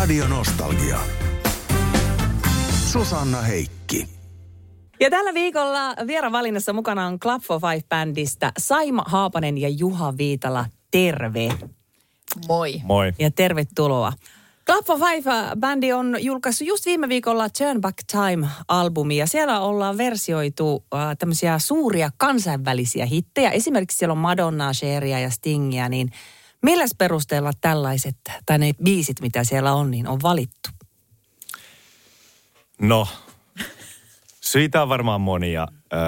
Radio Nostalgia. Susanna Heikki. Ja tällä viikolla vieravalinnassa mukana on Club for Five-bändistä Saima Haapanen ja Juha Viitala. Terve. Moi. Moi. Ja tervetuloa. Club for Five-bändi on julkaissut just viime viikolla Turn Back Time-albumi ja siellä ollaan versioitu äh, tämmöisiä suuria kansainvälisiä hittejä. Esimerkiksi siellä on Madonna, Sheria ja Stingia, niin milläs perusteella tällaiset, tai ne biisit, mitä siellä on, niin on valittu? No, syitä on varmaan monia. Öö,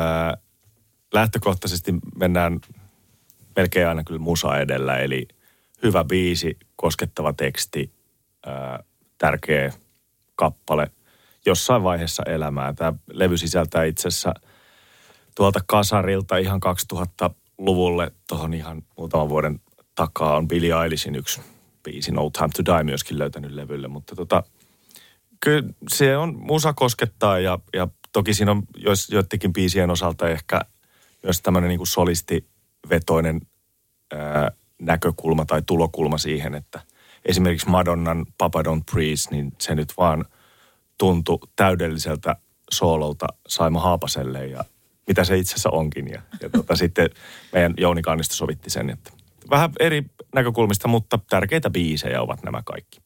lähtökohtaisesti mennään melkein aina kyllä musa edellä, eli hyvä biisi, koskettava teksti, öö, tärkeä kappale jossain vaiheessa elämää. Tämä levy sisältää itse asiassa tuolta kasarilta ihan 2000-luvulle tuohon ihan muutaman vuoden takaa on Billie Eilishin yksi biisi No Time to Die myöskin löytänyt levylle, mutta tota, kyllä se on, musa koskettaa ja, ja toki siinä on jos, joidenkin biisien osalta ehkä myös tämmöinen niin solistivetoinen ää, näkökulma tai tulokulma siihen, että esimerkiksi Madonnan Papa Don't Breathe, niin se nyt vaan tuntui täydelliseltä soololta Saimo Haapaselle ja mitä se itse asiassa onkin. Ja, ja tota, sitten meidän Jouni Kannista sovitti sen, että vähän eri näkökulmista, mutta tärkeitä biisejä ovat nämä kaikki.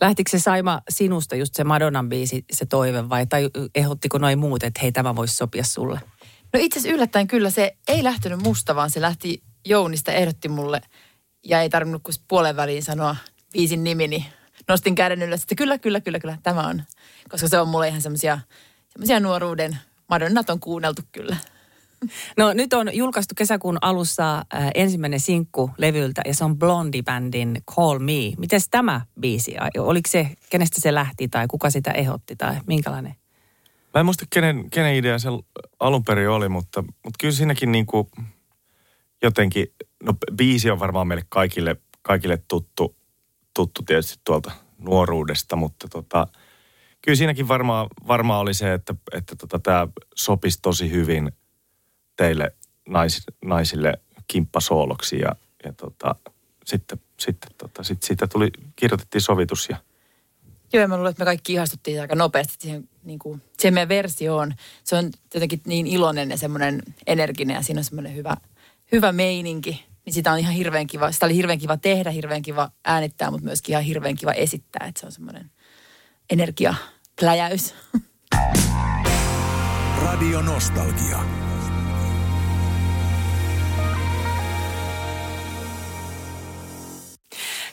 Lähtikö se Saima sinusta just se Madonnan biisi, se toive vai tai ehdottiko noin muut, että hei tämä voisi sopia sulle? No itse asiassa yllättäen kyllä se ei lähtenyt musta, vaan se lähti Jounista, ehdotti mulle ja ei tarvinnut kuin puolen väliin sanoa biisin nimini. Nostin käden ylös, että kyllä, kyllä, kyllä, kyllä, tämä on. Koska se on mulle ihan semmoisia nuoruuden, Madonnat on kuunneltu kyllä. No nyt on julkaistu kesäkuun alussa äh, ensimmäinen sinkku levyltä ja se on Blondie-bändin Call Me. Miten tämä biisi, oliko se, kenestä se lähti tai kuka sitä ehdotti tai minkälainen? Mä en muista kenen, kenen idea se alun perin oli, mutta, mutta kyllä siinäkin niin kuin jotenkin, no biisi on varmaan meille kaikille, kaikille tuttu, tuttu tietysti tuolta nuoruudesta, mutta tota, kyllä siinäkin varmaan, varmaan oli se, että, että tota, tämä sopisi tosi hyvin teille nais, naisille kimppasooloksi ja, ja tota, sitten, sitten tota, sit siitä tuli, kirjoitettiin sovitus ja Joo, mä luulen, että me kaikki ihastuttiin aika nopeasti siihen, niin kuin, siihen meidän versioon. Se on jotenkin niin iloinen ja semmoinen energinen ja siinä on semmoinen hyvä, hyvä meininki. Niin sitä on ihan hirveän kiva, sitä oli hirveän kiva tehdä, hirveän kiva äänittää, mutta myöskin ihan hirveän kiva esittää. Että se on semmoinen energiapläjäys. Radio Nostalgia.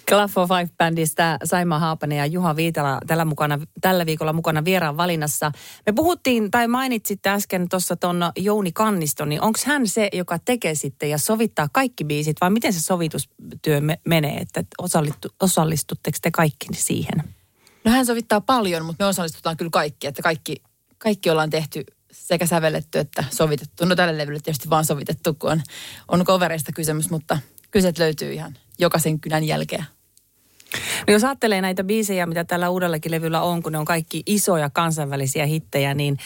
Club for Five-bändistä Saima Haapanen ja Juha Viitala tällä, mukana, tällä viikolla mukana vieraan valinnassa. Me puhuttiin tai mainitsitte äsken tuossa tuon Jouni Kanniston, niin onko hän se, joka tekee sitten ja sovittaa kaikki biisit vai miten se sovitustyö me, menee, että osallistu, osallistutteko te kaikki siihen? No hän sovittaa paljon, mutta me osallistutaan kyllä kaikki, että kaikki, kaikki ollaan tehty sekä sävelletty että sovitettu. No tälle levylle tietysti vaan sovitettu, kun on, on coverista kysymys, mutta kyset löytyy ihan jokaisen kynän jälkeen. No jos ajattelee näitä biisejä, mitä tällä uudellakin levyllä on, kun ne on kaikki isoja kansainvälisiä hittejä, niin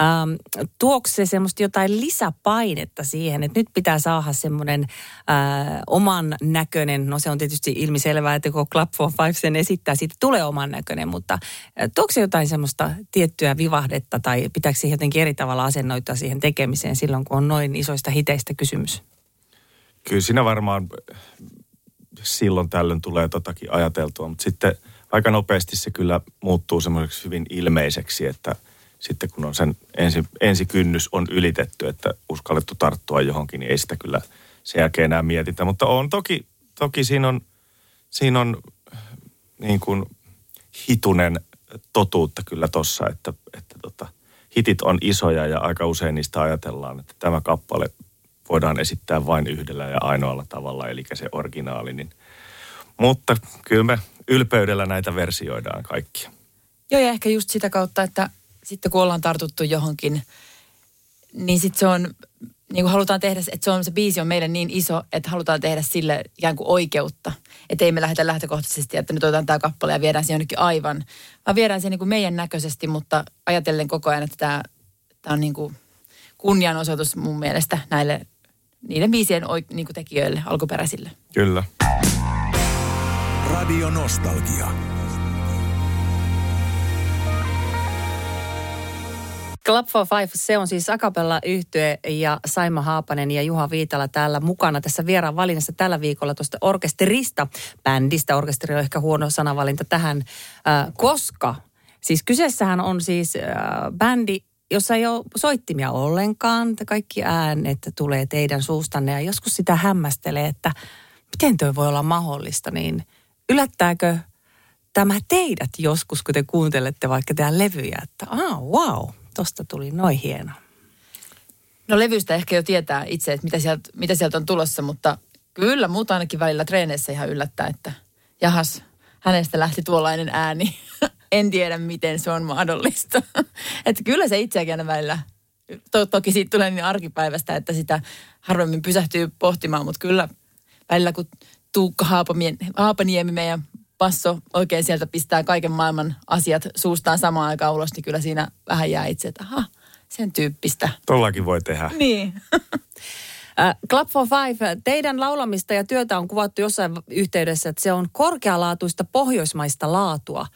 ähm, tuokse se semmoista jotain lisäpainetta siihen, että nyt pitää saada semmoinen äh, oman näköinen, no se on tietysti ilmiselvää, että kun Club for Five sen esittää, siitä tulee oman näköinen, mutta äh, tuokse se jotain semmoista tiettyä vivahdetta tai pitääkö siihen jotenkin eri tavalla asennoitua siihen tekemiseen silloin, kun on noin isoista hiteistä kysymys? Kyllä siinä varmaan silloin tällöin tulee totakin ajateltua, mutta sitten aika nopeasti se kyllä muuttuu semmoiseksi hyvin ilmeiseksi, että sitten kun on sen ensi, ensikynnys on ylitetty, että uskallettu tarttua johonkin, niin ei sitä kyllä sen jälkeen enää mietitä. Mutta on toki, toki siinä on, siinä on niin kuin hitunen totuutta kyllä tossa, että, että tota, hitit on isoja ja aika usein niistä ajatellaan, että tämä kappale voidaan esittää vain yhdellä ja ainoalla tavalla, eli se originaali. Niin. Mutta kyllä me ylpeydellä näitä versioidaan kaikki. Joo, ja ehkä just sitä kautta, että sitten kun ollaan tartuttu johonkin, niin sitten se on, niin kuin halutaan tehdä, että se, on, se biisi on meille niin iso, että halutaan tehdä sille ikään kuin oikeutta. Että ei me lähdetä lähtökohtaisesti, että nyt otetaan tämä kappale ja viedään se jonnekin aivan, vaan viedään se niin kuin meidän näköisesti, mutta ajatellen koko ajan, että tämä, tämä on niin kuin kunnianosoitus mun mielestä näille niiden biisien oik- niin tekijöille, alkuperäisille. Kyllä. Radio Nostalgia. Club for Five, se on siis Akapella yhtye ja Saima Haapanen ja Juha Viitala täällä mukana tässä vieraan valinnassa tällä viikolla tuosta orkesterista, bändistä. Orkesteri on ehkä huono sanavalinta tähän, äh, koska siis kyseessähän on siis äh, bändi, jossa ei ole soittimia ollenkaan. Kaikki äänet tulee teidän suustanne ja joskus sitä hämmästelee, että miten tuo voi olla mahdollista, niin yllättääkö tämä teidät joskus, kun te kuuntelette vaikka teidän levyjä, että ah, wow, tosta tuli noin hieno. No levystä ehkä jo tietää itse, että mitä sieltä, mitä sieltä on tulossa, mutta kyllä muuta ainakin välillä treeneissä ihan yllättää, että jahas, hänestä lähti tuollainen ääni. en tiedä, miten se on mahdollista. että kyllä se itseäkin aina välillä, to, toki siitä tulee niin arkipäivästä, että sitä harvemmin pysähtyy pohtimaan, mutta kyllä välillä kun Tuukka Haapaniemi, meidän passo oikein sieltä pistää kaiken maailman asiat suustaan samaan aikaan ulos, niin kyllä siinä vähän jää itse, että aha, sen tyyppistä. Tollakin voi tehdä. Niin. Club for Five, teidän laulamista ja työtä on kuvattu jossain yhteydessä, että se on korkealaatuista pohjoismaista laatua,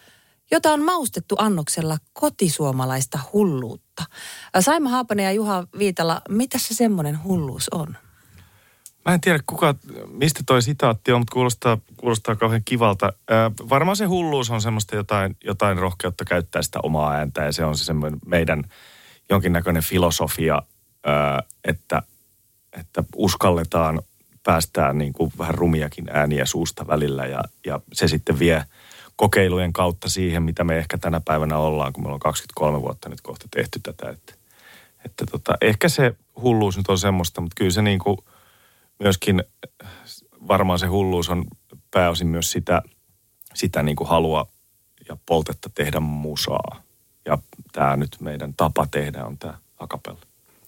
jota on maustettu annoksella kotisuomalaista hulluutta. Saima Haapanen ja Juha Viitala, mitä se semmoinen hulluus on? Mä en tiedä, kuka, mistä toi sitaatti on, mutta kuulostaa, kuulostaa kauhean kivalta. Ää, varmaan se hulluus on semmoista jotain, jotain rohkeutta käyttää sitä omaa ääntä ja se on se semmoinen meidän jonkinnäköinen filosofia, ää, että, että uskalletaan päästää niin kuin vähän rumiakin ääniä suusta välillä ja, ja se sitten vie kokeilujen kautta siihen, mitä me ehkä tänä päivänä ollaan, kun me ollaan 23 vuotta nyt kohta tehty tätä. Että, että tota, ehkä se hulluus nyt on semmoista, mutta kyllä se niin kuin – myöskin varmaan se hulluus on pääosin myös sitä, sitä niin kuin halua ja poltetta tehdä musaa. Ja tämä nyt meidän tapa tehdä on tämä akapella.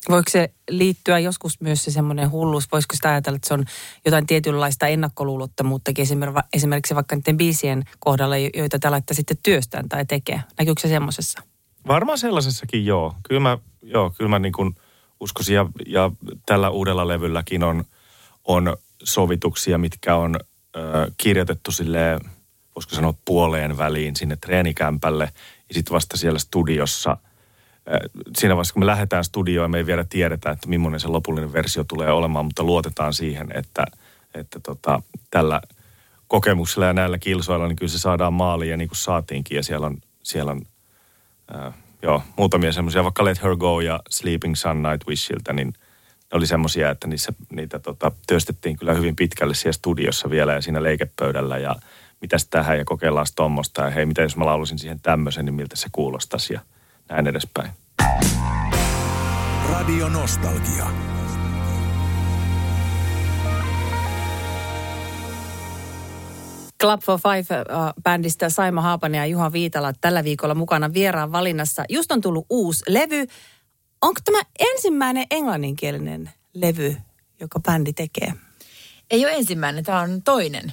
Voiko se liittyä joskus myös se semmoinen hulluus, voisiko sitä ajatella, että se on jotain tietynlaista ennakkoluulottomuuttakin esimerkiksi vaikka niiden biisien kohdalla, joita te laittaisitte sitten työstään tai tekee? Näkyykö se semmoisessa? Varmaan sellaisessakin joo. Kyllä mä, joo, kyllä mä niin kuin uskoisin ja, ja tällä uudella levylläkin on – on sovituksia, mitkä on ö, kirjoitettu sille voisiko sanoa puoleen väliin sinne treenikämpälle ja sitten vasta siellä studiossa. Siinä vaiheessa, kun me lähdetään studioon, me ei vielä tiedetä, että millainen se lopullinen versio tulee olemaan, mutta luotetaan siihen, että, että tota, tällä kokemuksella ja näillä kilsoilla, niin kyllä se saadaan maaliin ja niin kuin saatiinkin. Ja siellä on, siellä on äh, joo, muutamia semmoisia, vaikka Let Her Go ja Sleeping Sun Night Wishiltä, niin – oli semmoisia, että niissä, niitä tota, työstettiin kyllä hyvin pitkälle siellä studiossa vielä ja siinä leikepöydällä. Ja mitäs tähän ja kokeillaan tuommoista. Ja hei, mitä jos mä laulusin siihen tämmöisen, niin miltä se kuulostaisi? Ja näin edespäin. Radio Nostalgia. Club for Five-bändistä Saima Haapanen ja Juha Viitala tällä viikolla mukana vieraan valinnassa. Just on tullut uusi levy. Onko tämä ensimmäinen englanninkielinen levy, joka bändi tekee? Ei ole ensimmäinen, tämä on toinen.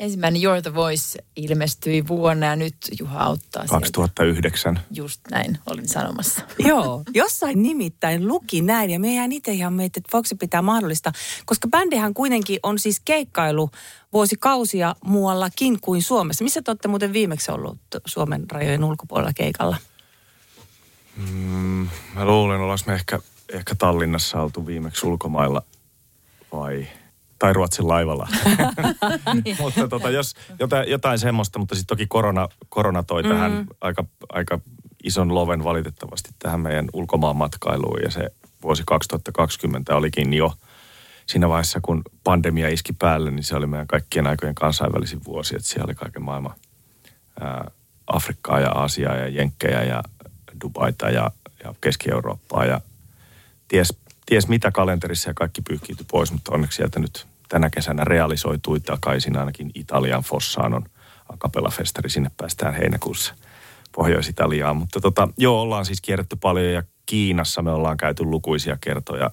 Ensimmäinen You're the Voice ilmestyi vuonna ja nyt Juha auttaa 2009. Sieltä. Just näin, olin sanomassa. Joo, jossain nimittäin luki näin ja me jään itse ihan meitä, että voiko se pitää mahdollista. Koska bändihän kuitenkin on siis keikkailu vuosikausia muuallakin kuin Suomessa. Missä te olette muuten viimeksi ollut Suomen rajojen ulkopuolella keikalla? Mm, mä luulen, ollaanko me ehkä, ehkä Tallinnassa oltu viimeksi ulkomailla vai tai Ruotsin laivalla. mutta tota, jos jotain, jotain semmoista, mutta sitten toki korona, korona toi mm. tähän aika, aika ison loven valitettavasti tähän meidän ulkomaan matkailuun ja se vuosi 2020 olikin jo siinä vaiheessa, kun pandemia iski päälle, niin se oli meidän kaikkien aikojen kansainvälisin vuosi, että siellä oli kaiken maailman ää, Afrikkaa ja Aasiaa ja Jenkkejä ja Dubaita ja, ja Keski-Eurooppaa ja ties, ties mitä kalenterissa ja kaikki pyyhkiytyi pois, mutta onneksi sieltä nyt tänä kesänä realisoitui takaisin ainakin Italian Fossaan on Acapella-festari, sinne päästään heinäkuussa Pohjois-Italiaan. Mutta tota, joo, ollaan siis kierretty paljon ja Kiinassa me ollaan käyty lukuisia kertoja.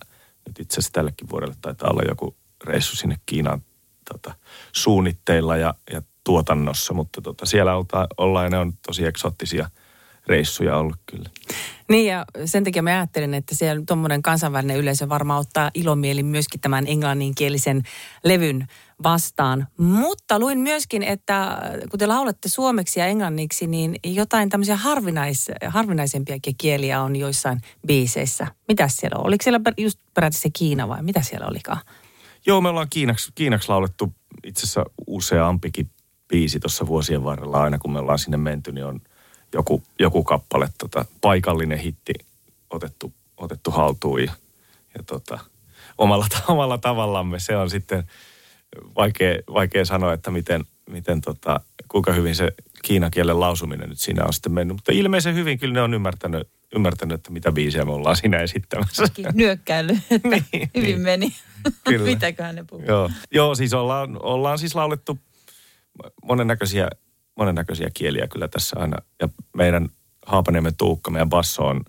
Nyt itse asiassa tällekin vuodelle taitaa olla joku reissu sinne Kiinaan tota, suunnitteilla ja, ja tuotannossa, mutta tota, siellä ollaan ja ne on tosi eksoottisia – reissuja ollut kyllä. Niin ja sen takia mä ajattelin, että siellä tuommoinen kansainvälinen yleisö varmaan ottaa ilomielin myöskin tämän englanninkielisen levyn vastaan. Mutta luin myöskin, että kun te laulatte suomeksi ja englanniksi, niin jotain tämmöisiä harvinais, harvinaisempiakin kieliä on joissain biiseissä. Mitä siellä on? Oliko siellä just peräti se Kiina vai mitä siellä olikaan? Joo, me ollaan Kiinaksi, Kiinaksi laulettu itse asiassa useampikin biisi tuossa vuosien varrella. Aina kun me ollaan sinne menty, niin on joku, joku kappale, tota, paikallinen hitti otettu, otettu haltuun ja, ja tota, omalla, omalla tavallamme. Se on sitten vaikea, vaikea sanoa, että miten, miten tota, kuinka hyvin se kiinan kielen lausuminen nyt siinä on sitten mennyt. Mutta ilmeisen hyvin kyllä ne on ymmärtänyt, ymmärtänyt että mitä biisejä me ollaan siinä esittämässä. Nyökkäily, että niin, hyvin niin. meni. Kyllä. Mitäköhän ne puhuu? Joo, Joo siis ollaan, ollaan siis laulettu monennäköisiä, monennäköisiä kieliä kyllä tässä aina. Ja meidän Haapaniemen Tuukka, meidän basso on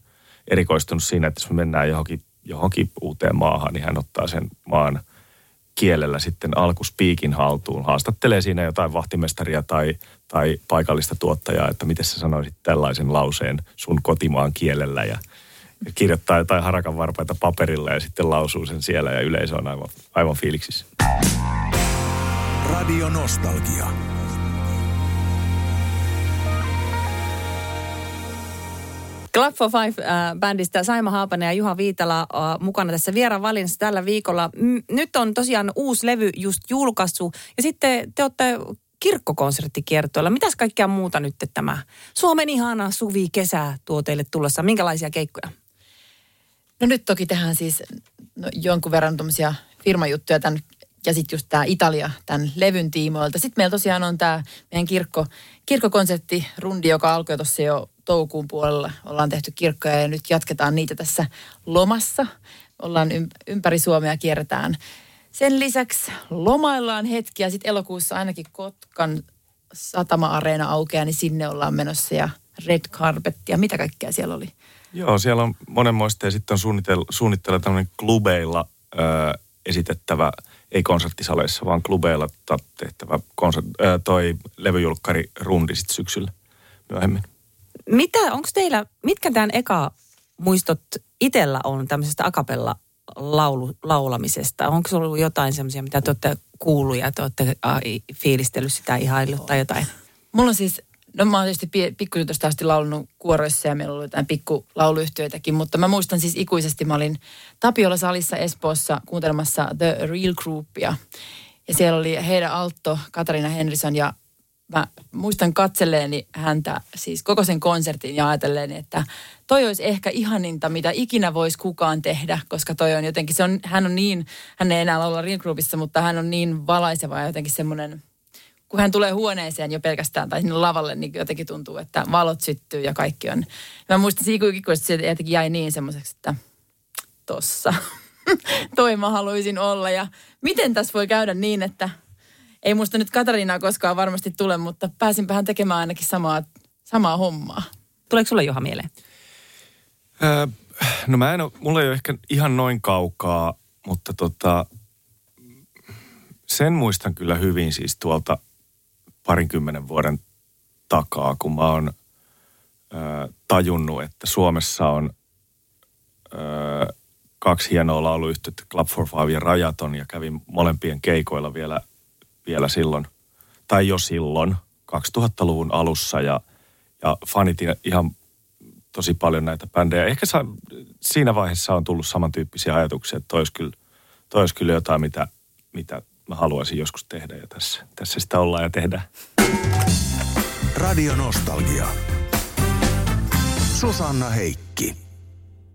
erikoistunut siinä, että jos me mennään johonkin, johonkin uuteen maahan, niin hän ottaa sen maan kielellä sitten alkuspiikin haltuun. Haastattelee siinä jotain vahtimestaria tai, tai paikallista tuottajaa, että miten sä sanoisit tällaisen lauseen sun kotimaan kielellä ja kirjoittaa jotain harakan varpaita paperilla ja sitten lausuu sen siellä ja yleisö on aivan, aivan fiiliksissä. Radio Nostalgia. Club for Five-bändistä Saima Haapanen ja Juha Viitala äh, mukana tässä vieraan valinnassa tällä viikolla. Nyt on tosiaan uusi levy just julkaistu ja sitten te olette kirkkokonserttikiertoilla. Mitäs kaikkea muuta nyt tämä Suomen ihana suvi kesä tuo teille tulossa? Minkälaisia keikkoja? No nyt toki tehdään siis no, jonkun verran tuommoisia firmajuttuja tämän, ja sitten just tämä Italia tämän levyn tiimoilta. Sitten meillä tosiaan on tämä meidän kirkko, kirkkokonserttirundi, joka alkoi tuossa jo toukokuun puolella. Ollaan tehty kirkkoja ja nyt jatketaan niitä tässä lomassa. Ollaan ympäri Suomea kierretään. Sen lisäksi lomaillaan hetki ja sitten elokuussa ainakin Kotkan satama-areena aukeaa, niin sinne ollaan menossa ja red carpet ja mitä kaikkea siellä oli. Joo, siellä on monenmoista ja sitten on suunnitella, tämmöinen klubeilla ö, esitettävä, ei konserttisaleissa, vaan klubeilla tehtävä konsert, ö, toi levyjulkkari rundi sitten syksyllä myöhemmin. Mitä, onko teillä, mitkä tämän eka muistot itsellä on tämmöisestä akapella laulu, laulamisesta? Onko se ollut jotain semmoisia, mitä te olette kuullut ja te olette fiilistellyt sitä ihaillut tai jotain? Mulla on siis No mä oon tietysti pikkujutusta asti laulunut kuoroissa ja meillä oli jotain pikkulauluyhtiöitäkin, mutta mä muistan siis ikuisesti, mä olin Tapiola salissa Espoossa kuuntelemassa The Real Groupia. Ja siellä oli heidän Altto, Katarina Henrison ja mä muistan katselleeni häntä siis koko sen konsertin ja ajatelleen, että toi olisi ehkä ihaninta, mitä ikinä voisi kukaan tehdä, koska toi on jotenkin, se on, hän on niin, hän ei enää laula Real Groupissa, mutta hän on niin valaiseva ja jotenkin semmoinen – kun hän tulee huoneeseen jo pelkästään tai sinne lavalle, niin jotenkin tuntuu, että valot syttyy ja kaikki on. Mä muistan että se jotenkin jäi niin semmoiseksi, että tossa. Toi mä haluaisin olla. Ja miten tässä voi käydä niin, että ei musta nyt Katariinaa koskaan varmasti tule, mutta pääsinpähän tekemään ainakin samaa, samaa hommaa. Tuleeko sulle Joha mieleen? Öö, no mä en ole, mulla ei ole ehkä ihan noin kaukaa, mutta tota, sen muistan kyllä hyvin siis tuolta parinkymmenen vuoden takaa, kun mä oon ö, tajunnut, että Suomessa on ö, kaksi hienoa lauluyhtiötä, Club for Five ja Rajaton, ja kävin molempien keikoilla vielä, vielä silloin, tai jo silloin, 2000-luvun alussa, ja, ja fanitin ihan tosi paljon näitä bändejä. Ehkä sa, siinä vaiheessa on tullut samantyyppisiä ajatuksia, että tois kyllä, tois kyllä jotain, mitä, mitä mä haluaisin joskus tehdä ja tässä, tässä sitä ollaan ja tehdään. Radio Nostalgia. Susanna Heikki.